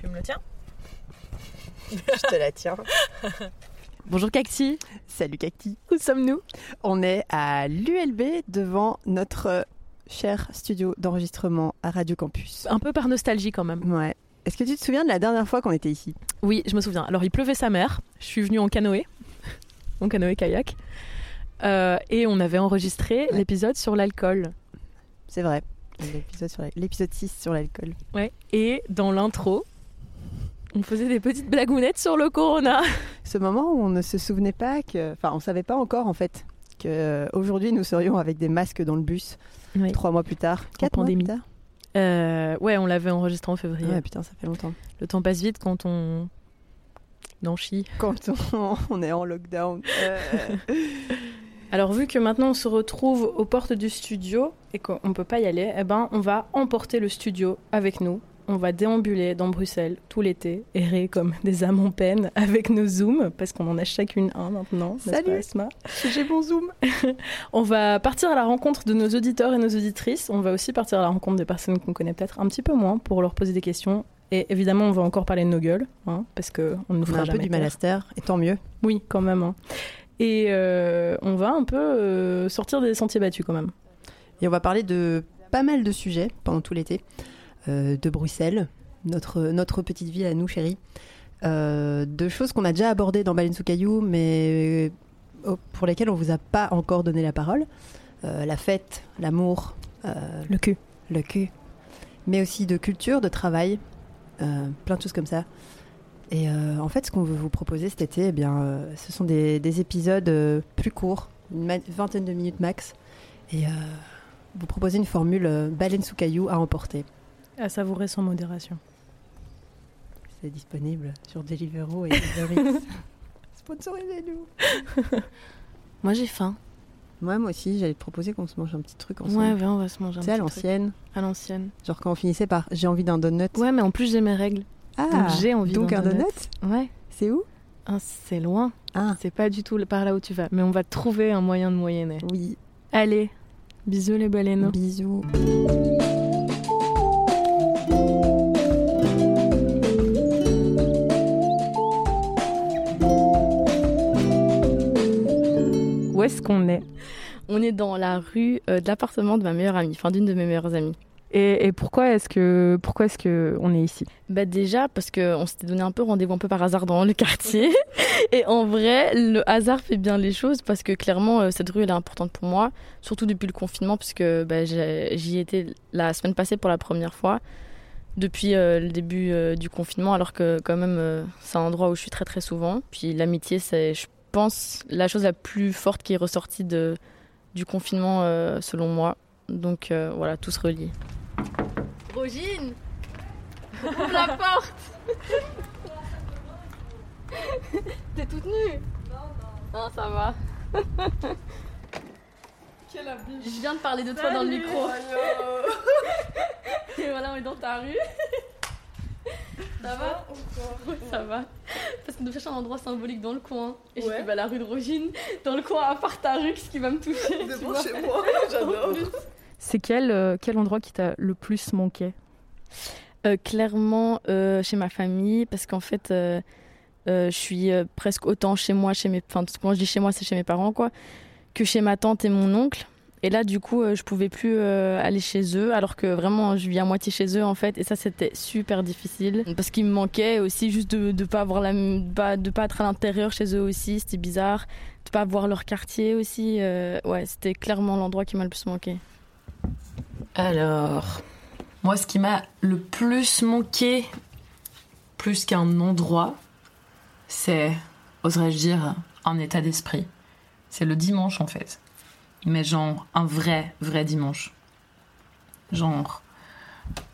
Tu me le tiens Je te la tiens. Bonjour Cacti. Salut Cacti. Où sommes-nous? On est à l'ULB devant notre euh, cher studio d'enregistrement à Radio Campus. Un peu par nostalgie quand même. Ouais. Est-ce que tu te souviens de la dernière fois qu'on était ici? Oui, je me souviens. Alors il pleuvait sa mère. Je suis venue en canoë. en canoë kayak. Euh, et on avait enregistré Ouais. l'épisode sur l'alcool. C'est vrai. L'épisode, sur l'épisode 6 sur l'alcool. Ouais. Et dans l'intro, on faisait des petites blagounettes sur le corona. Ce moment où on ne se souvenait pas que. Enfin, on savait pas encore en fait qu'aujourd'hui nous serions avec des masques dans le bus Oui. trois mois plus tard. Quatre mois pandémie. plus tard. Euh, ouais, on l'avait enregistré en février. Ouais, putain, ça fait longtemps. Le temps passe vite quand on en chie. Quand on, on est en lockdown. Euh, Alors vu que maintenant on se retrouve aux portes du studio et qu'on ne peut pas y aller, eh ben on va emporter le studio avec nous. On va déambuler dans Bruxelles tout l'été, errer comme des âmes en peine avec nos zooms, parce qu'on en a chacune un maintenant. Salut. pas, Esma J'ai bon zoom. On va partir à la rencontre de nos auditeurs et nos auditrices. On va aussi partir à la rencontre des personnes qu'on connaît peut-être un petit peu moins pour leur poser des questions. Et évidemment, on va encore parler de nos gueules, hein, parce qu'on nous On a fera un peu du mal à se taire, et tant mieux. Oui, quand même. hein. Et euh, on va un peu euh, sortir des sentiers battus quand même. Et on va parler de pas mal de sujets pendant tout l'été. Euh, de Bruxelles, notre, notre petite ville à nous, chérie. Euh, de choses qu'on a déjà abordées dans Baleine sous caillou, mais euh, pour lesquelles on vous a pas encore donné la parole. La fête, l'amour, Le cul. le cul. Mais aussi de culture, de travail, plein de choses comme ça. Et euh, en fait, ce qu'on veut vous proposer cet été, eh bien, euh, ce sont des, des épisodes euh, plus courts, une vingtaine de minutes max. Et vous proposer une formule baleine sous caillou à emporter. À savourer sans modération. C'est disponible sur Deliveroo et Uber. Sponsorisez-nous. Moi j'ai faim. Moi, moi aussi, j'allais te proposer qu'on se mange un petit truc ensemble. Ouais, viens, on va se manger un à petit truc. l'ancienne, À l'ancienne. genre quand on finissait par j'ai envie d'un donut. Ouais, mais en plus j'ai mes règles. Ah, donc j'ai envie donc d'un un donut. donut. Ouais. C'est où? Ah, c'est loin. Ah, C'est pas du tout par là où tu vas. Mais on va trouver un moyen de moyenner. oui. Allez, bisous les baleineaux. Bisous. Où est-ce qu'on est? On est dans la rue euh, de l'appartement de ma meilleure amie, enfin d'une de mes meilleures amies. et, et pourquoi est-ce que pourquoi est-ce que on est ici? Bah déjà parce qu'on s'était donné un peu rendez-vous un peu par hasard dans le quartier. Et en vrai, le hasard fait bien les choses parce que clairement, euh, cette rue elle est importante pour moi, surtout depuis le confinement, puisque bah, j'y étais la semaine passée pour la première fois depuis euh, le début euh, du confinement, alors que quand même euh, c'est un endroit où je suis très très souvent. Puis l'amitié, c'est, je pense, la chose la plus forte qui est ressortie de, du confinement euh, selon moi. Donc euh, voilà, tout se relie. Rogine Ouvre la porte T'es toute nue Non, ça va. Je viens de parler de toi dans le micro. Et voilà, on est dans ta rue. Ça va ça va. Parce qu'on nous cherche un endroit symbolique dans le coin. Et j'ai Ouais. fait bah, la rue de Rogine, dans le coin à part ta rue, ce qui va me toucher. tu vois. moi, plus. C'est quel euh, quel endroit qui t'a le plus manqué? Euh, clairement euh, chez ma famille parce qu'en fait euh, euh, je suis euh, presque autant chez moi chez mes enfin quand je dis chez moi c'est chez mes parents quoi que chez ma tante et mon oncle et là du coup euh, je pouvais plus euh, aller chez eux alors que vraiment je vis à moitié chez eux en fait. Et ça c'était super difficile. Parce qu'il me manquait aussi juste de de pas, de pas être à l'intérieur chez eux aussi. C'était bizarre. De pas voir leur quartier aussi euh, ouais c'était clairement l'endroit qui m'a le plus manqué. Alors, moi, ce qui m'a le plus manqué, plus qu'un endroit, c'est, oserais-je dire, un état d'esprit. C'est le dimanche, en fait. Mais genre, un vrai, vrai dimanche. Genre,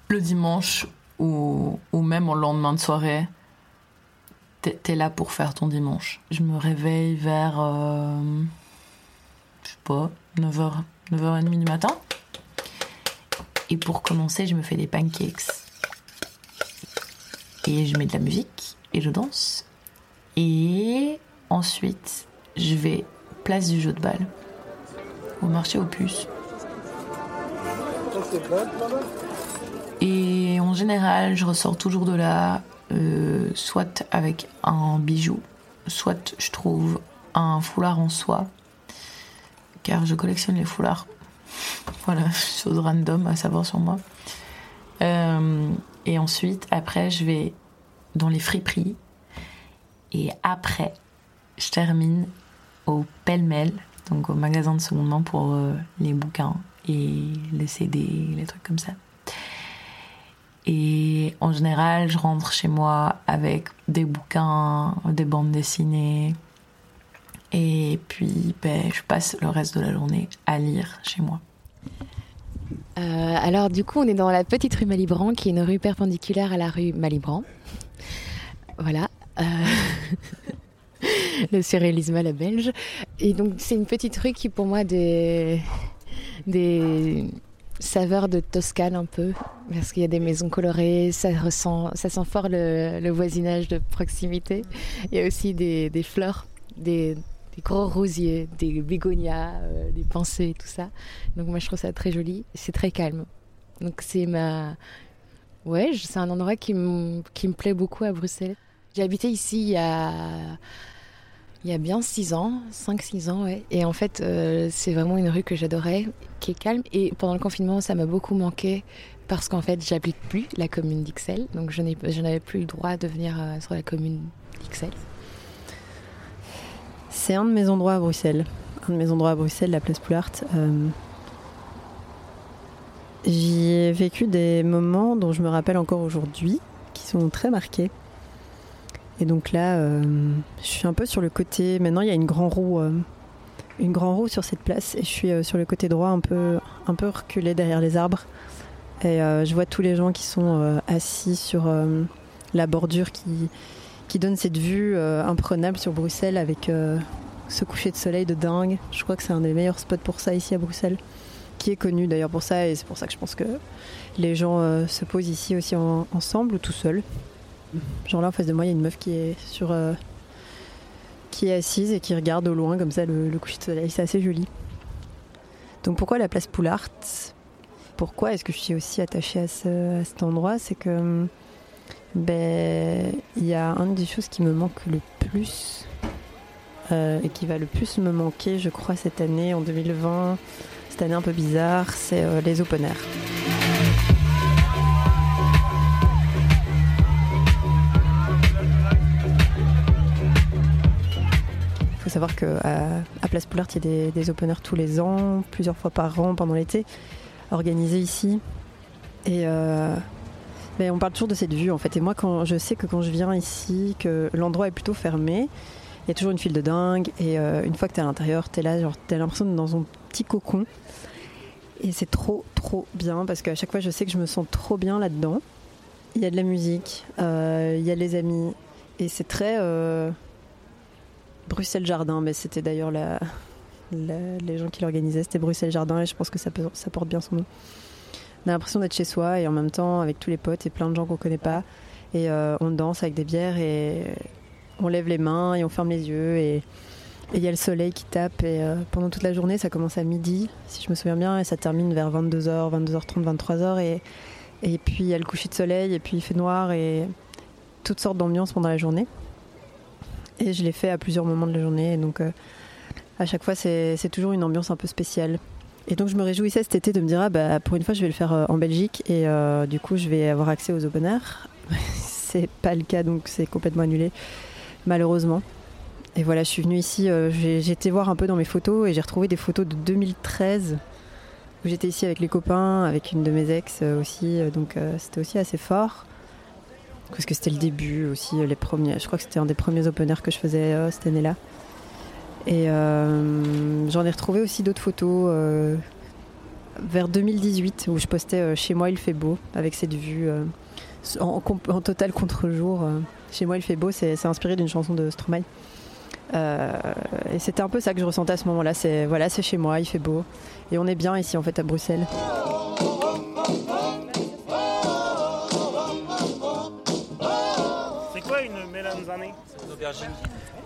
le dimanche ou, ou même au lendemain de soirée, t'es là pour faire ton dimanche. Je me réveille vers, euh, je sais pas, 9h, 9h30 du matin. Et pour commencer, je me fais des pancakes. Et je mets de la musique et je danse. Et ensuite, je vais place du jeu de balle au marché aux puces. Et en général, je ressors toujours de là euh, soit avec un bijou, soit je trouve un foulard en soie, car je collectionne les foulards. Voilà, chose random à savoir sur moi. Euh, et ensuite, après, je vais dans les friperies. Et après, je termine au pêle-mêle, donc au magasin de seconde main pour euh, les bouquins et les CD, les trucs comme ça. Et en général, je rentre chez moi avec des bouquins, des bandes dessinées. Et puis, ben, je passe le reste de la journée à lire chez moi. Euh, alors du coup, on est dans la petite rue Malibran, qui est une rue perpendiculaire à la rue Malibran. Voilà. Euh, le surréalisme à la belge. Et donc c'est une petite rue qui pour moi des des saveurs de Toscane un peu parce qu'il y a des maisons colorées, ça ressent ça sent fort le, le voisinage de proximité. Il y a aussi des, des fleurs, des, gros rosiers, des bégonias, euh, des pensées, tout ça. Donc moi je trouve ça très joli. C'est très calme. Donc c'est ma ouais, c'est un endroit qui me qui me plaît beaucoup à Bruxelles. J'ai habité ici il y a il y a bien 6 ans, 5-6 ans. Et en fait, euh, c'est vraiment une rue que j'adorais, qui est calme. Et pendant le confinement, ça m'a beaucoup manqué parce qu'en fait, j'habite plus la commune d'Ixelles. Donc, je n'avais plus le droit de venir euh, sur la commune d'Ixelles. C'est un de mes endroits à Bruxelles. Un de mes endroits à Bruxelles, la place Poulart. Euh, J'y ai vécu des moments dont je me rappelle encore aujourd'hui, qui sont très marqués. Et donc là, euh, je suis un peu sur le côté. Maintenant, il y a une grande roue, euh, une grande roue sur cette place, et je suis euh, sur le côté droit, un peu, un peu reculé derrière les arbres. Et je vois tous les gens qui sont assis sur la bordure qui, qui donne cette vue imprenable sur Bruxelles avec ce coucher de soleil de dingue. Je crois que c'est un des meilleurs spots pour ça ici à Bruxelles, qui est connu d'ailleurs pour ça, et c'est pour ça que je pense que les gens se posent ici aussi en- ensemble ou tout seuls. Genre là en face de moi, il y a une meuf qui est sur, euh, qui est assise et qui regarde au loin comme ça le, le coucher de soleil. C'est assez joli. Donc pourquoi la place Poulart? Pourquoi est-ce que je suis aussi attachée à cet endroit? C'est que ben, il y a une des choses qui me manque le plus euh, et qui va le plus me manquer, je crois, cette année, en 2020, cette année un peu bizarre, c'est euh, les open air. Savoir qu'à à Place Poulart, il y a des, des open air tous les ans, plusieurs fois par an pendant l'été, organisés ici. Et euh, ben, on parle toujours de cette vue en fait. Et moi, quand je sais que quand je viens ici, que l'endroit est plutôt fermé, il y a toujours une file de dingue. Et euh, une fois que tu es à l'intérieur, tu es là, genre, tu as l'impression d'être dans un petit cocon. Et c'est trop, trop bien parce qu'à chaque fois, je sais que je me sens trop bien là-dedans. Il y a de la musique, euh, il y a les amis. Et c'est très. Bruxelles Jardin, mais c'était d'ailleurs les gens qui l'organisaient, c'était Bruxelles Jardin et je pense que ça, porte bien son nom. On a l'impression d'être chez soi et en même temps avec tous les potes et plein de gens qu'on connaît pas. Et euh, on danse avec des bières et on lève les mains et on ferme les yeux et il y a le soleil qui tape et euh, pendant toute la journée ça commence à midi si je me souviens bien et ça termine vers 22h, 22h30, 23h et, et puis il y a le coucher de soleil et puis il fait noir et toutes sortes d'ambiances pendant la journée. Et je l'ai fait à plusieurs moments de la journée et donc euh, à chaque fois c'est toujours une ambiance un peu spéciale. Et donc je me réjouissais cet été de me dire ah bah pour une fois je vais le faire euh, en Belgique et euh, du coup je vais avoir accès aux open air. c'est pas le cas donc c'est complètement annulé malheureusement. Et voilà je suis venue ici, j'ai été voir un peu dans mes photos et j'ai retrouvé des photos de 2013 où j'étais ici avec les copains, avec une de mes ex aussi, donc c'était aussi assez fort. Parce que c'était le début aussi, euh. Je crois que c'était un des premiers open air que je faisais euh, cette année-là. Et euh, j'en ai retrouvé aussi d'autres photos vers 2018 où je postais Chez moi il fait beau avec cette vue en, total contre-jour. Chez moi il fait beau, c'est inspiré d'une chanson de Stromae. Et c'était un peu ça que je ressentais à ce moment-là. C'est voilà, c'est chez moi, il fait beau, et on est bien ici en fait à Bruxelles.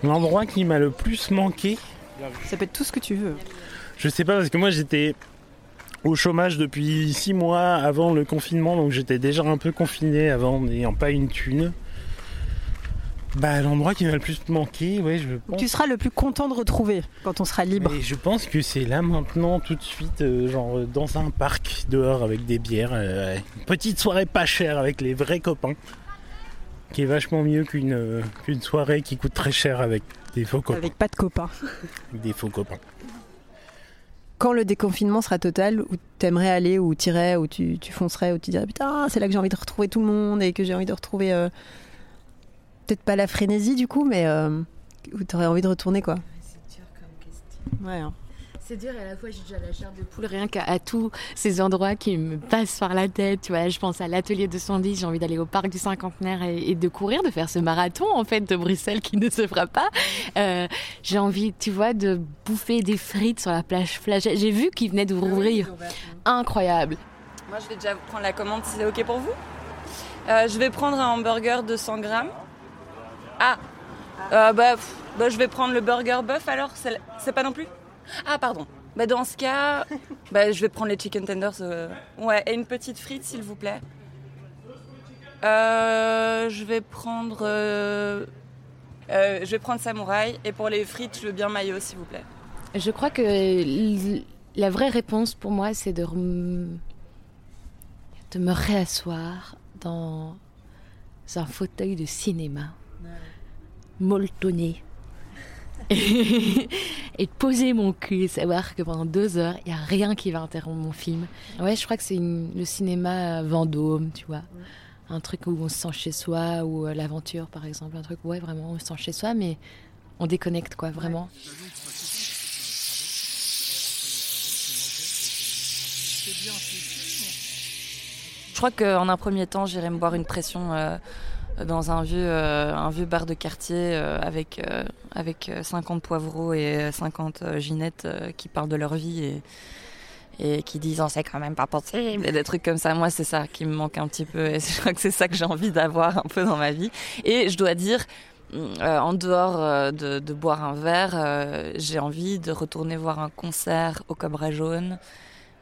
L'endroit qui m'a le plus manqué, Ça peut être tout ce que tu veux. je sais pas parce que moi j'étais au chômage depuis six mois avant le confinement, donc j'étais déjà un peu confiné avant n'ayant pas une thune. Bah, l'endroit qui m'a le plus manqué, ouais, je pense. Tu seras le plus content de retrouver quand on sera libre. Et je pense que c'est là maintenant, tout de suite, euh, genre euh, dans un parc dehors avec des bières, euh, une petite soirée pas chère avec les vrais copains, qui est vachement mieux qu'une euh, qu'une soirée qui coûte très cher avec des faux copains. Avec pas de copains. Avec des faux copains. Quand le déconfinement sera total, où t'aimerais aller, où t'irais, où tu, tu foncerais, où tu dirais putain, c'est là que j'ai envie de retrouver tout le monde et que j'ai envie de retrouver. euh, Peut-être pas la frénésie du coup, mais euh, où t'aurais envie de retourner quoi. C'est dur comme question. Ouais. hein. C'est dur et à la fois j'ai déjà la chair de poule rien qu'à tous ces endroits qui me passent par la tête. Tu vois, je pense à l'atelier de Sandy, j'ai envie d'aller au parc du cinquantenaire et, et de courir, de faire ce marathon en fait de Bruxelles qui ne se fera pas. Euh, j'ai envie, tu vois, de bouffer des frites sur la plage. J'ai vu qu'ils venaient d'ouvrir. Incroyable. Moi, je vais déjà vous prendre la commande si c'est OK pour vous. Euh, je vais prendre un hamburger de 100 grammes. Ah, Euh, bah, pff, bah, je vais prendre le burger bœuf alors. C'est pas non plus Ah, pardon. Bah, dans ce cas, bah, je vais prendre les chicken tenders. euh, Ouais, et une petite frite, s'il vous plaît. Euh, je vais prendre. euh, euh, je vais prendre samouraï. Et pour les frites, je veux bien mayo, s'il vous plaît. Je crois que la vraie réponse pour moi, c'est de, rem- de me réasseoir dans un fauteuil de cinéma, molletonné, et, et de poser mon cul et savoir que pendant deux heures, il n'y a rien qui va interrompre mon film. Ouais, je crois que c'est le cinéma Vendôme, tu vois. Un truc où on se sent chez soi, ou euh, l'aventure par exemple, un truc, ouais, vraiment, on se sent chez soi, mais on déconnecte, quoi, vraiment. Je crois qu'en un premier temps, j'irai me boire une pression euh, dans un vieux, euh, un vieux bar de quartier euh, avec, euh, avec euh, 50 poivreaux et 50 euh, ginettes qui parlent de leur vie et, qui disent oh, c'est quand même pas possible et des trucs comme ça. Moi, c'est ça qui me manque un petit peu et je crois que c'est ça que j'ai envie d'avoir un peu dans ma vie. Et je dois dire, euh, en dehors de, boire un verre, j'ai envie de retourner voir un concert au Cobra Jaune.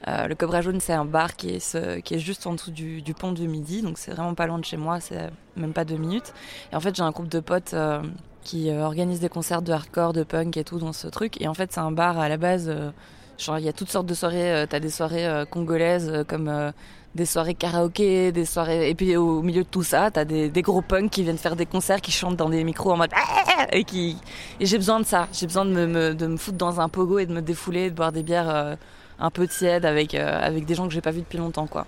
Euh, le Cobra Jaune, c'est un bar qui est, qui est juste en dessous du, pont du Midi, donc c'est vraiment pas loin de chez moi, c'est même pas deux minutes. Et en fait, j'ai un groupe de potes euh, qui euh, organisent des concerts de hardcore, de punk et tout dans ce truc. Et en fait, c'est un bar à la base, genre il y a toutes sortes de soirées. euh, T'as des soirées congolaises comme des soirées karaoké, des soirées. Et puis au milieu de tout ça, t'as des, des gros punks qui viennent faire des concerts, qui chantent dans des micros en mode et qui. Et j'ai besoin de ça. J'ai besoin de me, me- de me foutre dans un pogo et de me défouler, de boire des bières. Un peu tiède avec, euh, avec des gens que j'ai pas vus depuis longtemps quoi.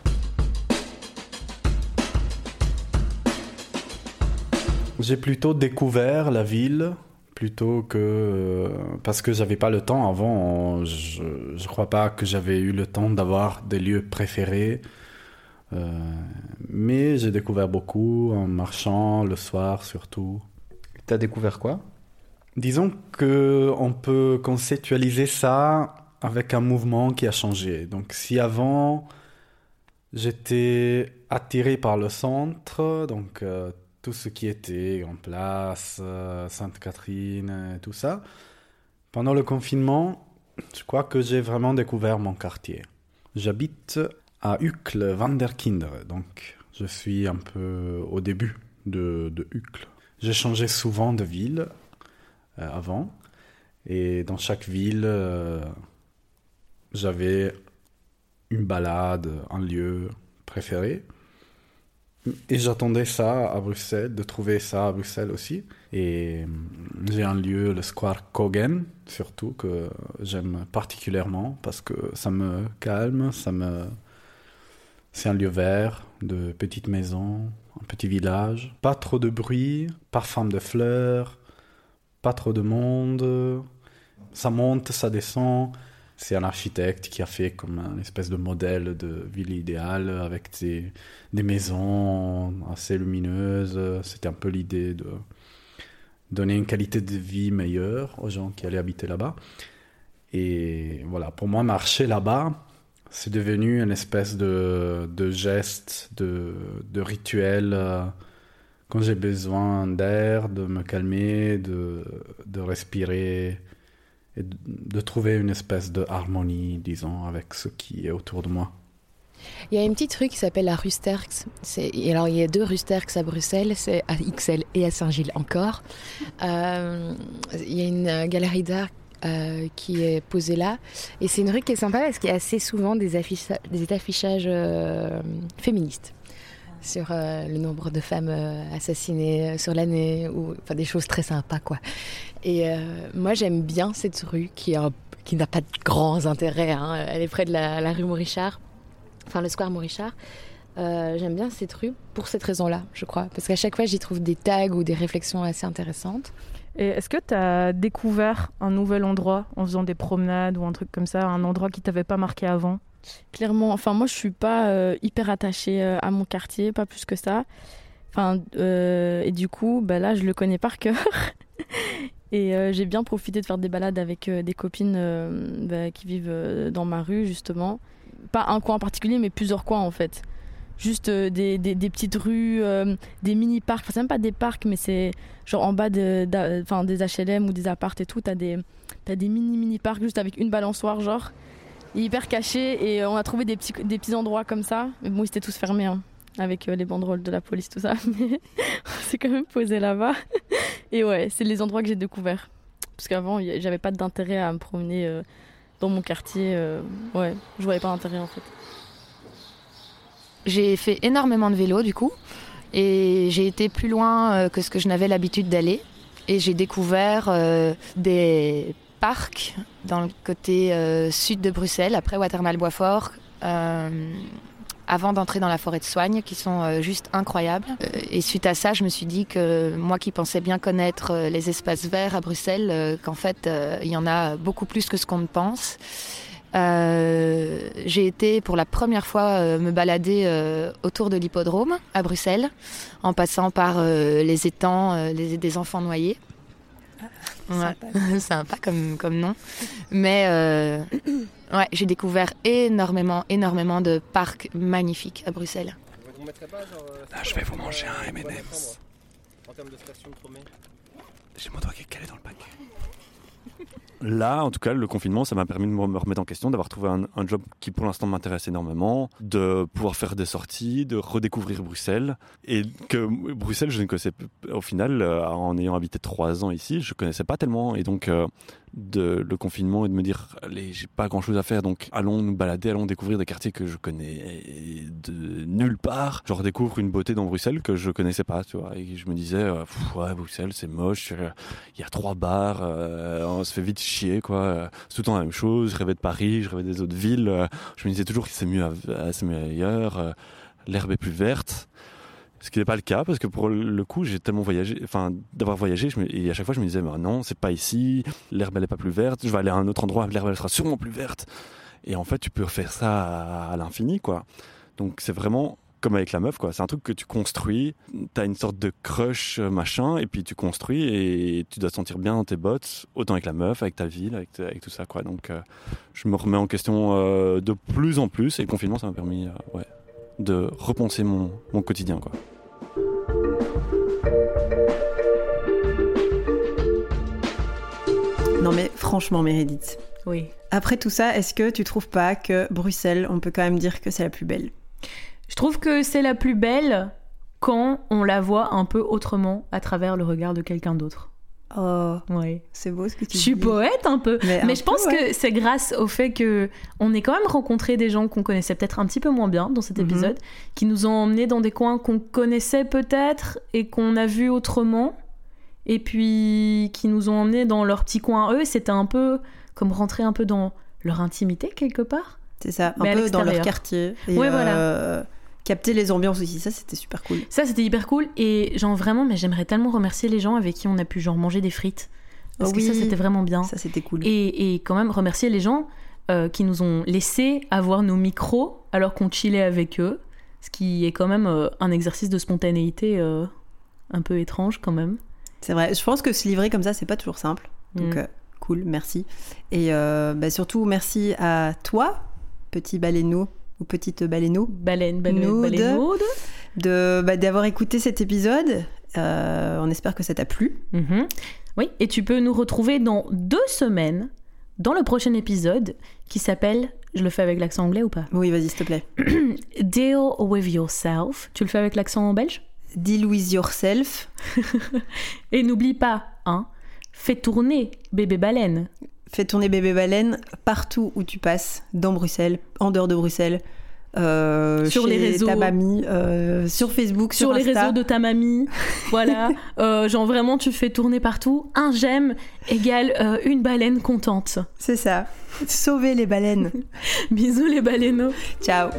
J'ai plutôt découvert la ville plutôt que euh, parce que j'avais pas le temps avant. Je, je crois pas que j'avais eu le temps d'avoir des lieux préférés. Euh, mais j'ai découvert beaucoup en marchant le soir surtout. T'as découvert quoi? Disons que on peut conceptualiser ça avec un mouvement qui a changé. Donc si avant j'étais attiré par le centre, donc euh, tout ce qui était en place, euh, Sainte-Catherine, tout ça, pendant le confinement, je crois que j'ai vraiment découvert mon quartier. J'habite à Uccle, Vanderkinder, donc je suis un peu au début de, de Uccle. J'ai changé souvent de ville euh, avant. Et dans chaque ville, j'avais une balade, un lieu préféré. Et j'attendais ça à Bruxelles, de trouver ça à Bruxelles aussi. Et euh, j'ai un lieu, le Square Kogen, surtout, que j'aime particulièrement parce que ça me calme, ça me... C'est un lieu vert, de petites maisons, un petit village. Pas trop de bruit, parfum de fleurs, pas trop de monde. Ça monte, ça descend. C'est un architecte qui a fait comme un espèce de modèle de ville idéale avec des, des maisons assez lumineuses. C'était un peu l'idée de donner une qualité de vie meilleure aux gens qui allaient habiter là-bas. Et voilà, pour moi, marcher là-bas, c'est devenu une espèce de, de geste, de, de rituel. euh, quand j'ai besoin d'air, de me calmer, de, de respirer et de, trouver une espèce de harmonie, disons, avec ce qui est autour de moi. Il y a une petite rue qui s'appelle la rue Sterks. Alors, il y a deux rues Sterks à Bruxelles, c'est à XL et à Saint-Gilles encore. Euh, il y a une euh, galerie d'art euh, qui est posée là. Et c'est une rue qui est sympa parce qu'il y a assez souvent des, afficha- des affichages féministes sur euh, le nombre de femmes euh, assassinées euh, sur l'année, ou enfin des choses très sympas quoi. Et moi j'aime bien cette rue qui, qui n'a pas de grands intérêts. hein. Elle est près de la, rue Maurichard, enfin le square Maurichard. Euh, j'aime bien cette rue pour cette raison-là, je crois, parce qu'à chaque fois j'y trouve des tags ou des réflexions assez intéressantes. Et est-ce que tu as découvert un nouvel endroit en faisant des promenades ou un truc comme ça, un endroit qui t'avait pas marqué avant? Clairement, enfin moi je suis pas euh, hyper attachée euh, à mon quartier, pas plus que ça. Enfin euh, et du coup, bah là je le connais par cœur. et j'ai bien profité de faire des balades avec des copines bah, qui vivent dans ma rue justement. Pas un coin en particulier, mais plusieurs coins en fait. Juste des, des, petites rues, des mini parcs. Enfin c'est même pas des parcs, mais c'est genre en bas de, des HLM ou des appartes et tout. T'as des t'as des mini mini parcs juste avec une balançoire genre hyper caché et euh, on a trouvé des petits, des petits endroits comme ça. Mais bon, ils étaient tous fermés hein, avec euh, les banderoles de la police, tout ça. Mais on s'est quand même posé là-bas. Et ouais, c'est les endroits que j'ai découverts. Parce qu'avant, j'avais pas d'intérêt à me promener euh, dans mon quartier. ouais, je voyais pas d'intérêt en fait. J'ai fait énormément de vélo du coup et j'ai été plus loin que ce que je n'avais l'habitude d'aller et j'ai découvert des parcs dans le côté euh, sud de Bruxelles après Watermal-Boisfort euh, avant d'entrer dans la forêt de Soigne qui sont euh, juste incroyables et suite à ça je me suis dit que moi qui pensais bien connaître les espaces verts à Bruxelles qu'en fait il y en a beaucoup plus que ce qu'on ne pense j'ai été pour la première fois me balader autour de l'hippodrome à Bruxelles, en passant par les étangs des enfants noyés. Ouais. Sympa comme, comme nom. Mais euh, ouais, j'ai découvert énormément, énormément de parcs magnifiques à Bruxelles. Là, je vais vous manger un M&M's. J'ai mon doigt qui est calé dans le paquet. Là, en tout cas, le confinement, ça m'a permis de me me remettre en question, d'avoir trouvé un, job qui, pour l'instant, m'intéresse énormément, de pouvoir faire des sorties, de redécouvrir Bruxelles. Et que Bruxelles, je ne connaissais, au final, euh, en ayant habité trois ans ici, je connaissais pas tellement. Et donc, euh, de le confinement et de me dire, j'ai pas grand chose à faire, donc allons nous balader, allons découvrir des quartiers que je connais de nulle part. Je redécouvre une beauté dans Bruxelles que je connaissais pas, tu vois. Et je me disais, euh, ouais, Bruxelles, c'est moche, euh, il y a trois bars, euh, on se fait vite chier, quoi. C'est tout le temps la même chose. Je rêvais de Paris, je rêvais des autres villes. je me disais toujours que c'est mieux, c'est mieux ailleurs, l'herbe est plus verte. Ce qui n'est pas le cas parce que pour le coup, j'ai tellement voyagé, enfin d'avoir voyagé, et à chaque fois je me disais, bah non, c'est pas ici, l'herbe elle est pas plus verte, je vais aller à un autre endroit, l'herbe elle sera sûrement plus verte. Et en fait, tu peux faire ça à, l'infini, quoi. Donc c'est vraiment comme avec la meuf, quoi. C'est un truc que tu construis, t'as une sorte de crush, euh, machin, et puis tu construis et tu dois te sentir bien dans tes bottes, autant avec la meuf, avec ta ville, avec, tout ça, quoi. Donc euh, je me remets en question euh, de plus en plus et le confinement, ça m'a permis, ouais, de repenser mon, mon quotidien, quoi. Non mais franchement, Mérédith, Oui. après tout ça, est-ce que tu trouves pas que Bruxelles, on peut quand même dire que c'est la plus belle? Je trouve que c'est la plus belle quand on la voit un peu autrement à travers le regard de quelqu'un d'autre. Oh, Oui. c'est beau ce que tu Je dis. suis poète un peu. Mais, Mais un je peu, pense ouais. que c'est grâce au fait que on ait quand même rencontré des gens qu'on connaissait peut-être un petit peu moins bien dans cet Mhm. épisode, qui nous ont emmenés dans des coins qu'on connaissait peut-être et qu'on a vu autrement, et puis qui nous ont emmenés dans leur petit coin. Eux, c'était un peu comme rentrer un peu dans leur intimité quelque part. C'est ça, un Mais peu dans leur quartier. Et, Ouais, voilà. Capter les ambiances aussi, ça c'était super cool. Ça, c'était hyper cool. Et genre vraiment, mais j'aimerais tellement remercier les gens avec qui on a pu genre manger des frites. Parce Oh que ça, c'était vraiment bien. Ça c'était cool. Et, et quand même remercier les gens euh, qui nous ont laissé avoir nos micros alors qu'on chillait avec eux. Ce qui est quand même euh, un exercice de spontanéité euh, un peu étrange quand même. C'est vrai, je pense que se livrer comme ça, c'est pas toujours simple. Donc Mm. cool, merci. Et bah, surtout, merci à toi, petit baleineau ou petite baleineau, Baleine, baleine, Nude. baleineaude. de bah, d'avoir écouté cet épisode. Euh, on espère que ça t'a plu. Mhm. Oui, et tu peux nous retrouver dans deux semaines dans le prochain épisode qui s'appelle, je le fais avec l'accent anglais ou pas? Oui, vas-y, s'il te plaît. Deal with yourself. Tu le fais avec l'accent belge? Deal with yourself. Et n'oublie pas, hein, fais tourner bébé baleine. Fais tourner bébé baleine partout où tu passes, dans Bruxelles, en dehors de Bruxelles. euh, Sur chez les réseaux. ta mamie, euh, sur Facebook, Sur sur, les Insta. réseaux de ta mamie. voilà. Euh, genre vraiment, tu fais tourner partout. Un j'aime égale une baleine contente. C'est ça. Sauver les baleines. Bisous les baleineaux. Ciao.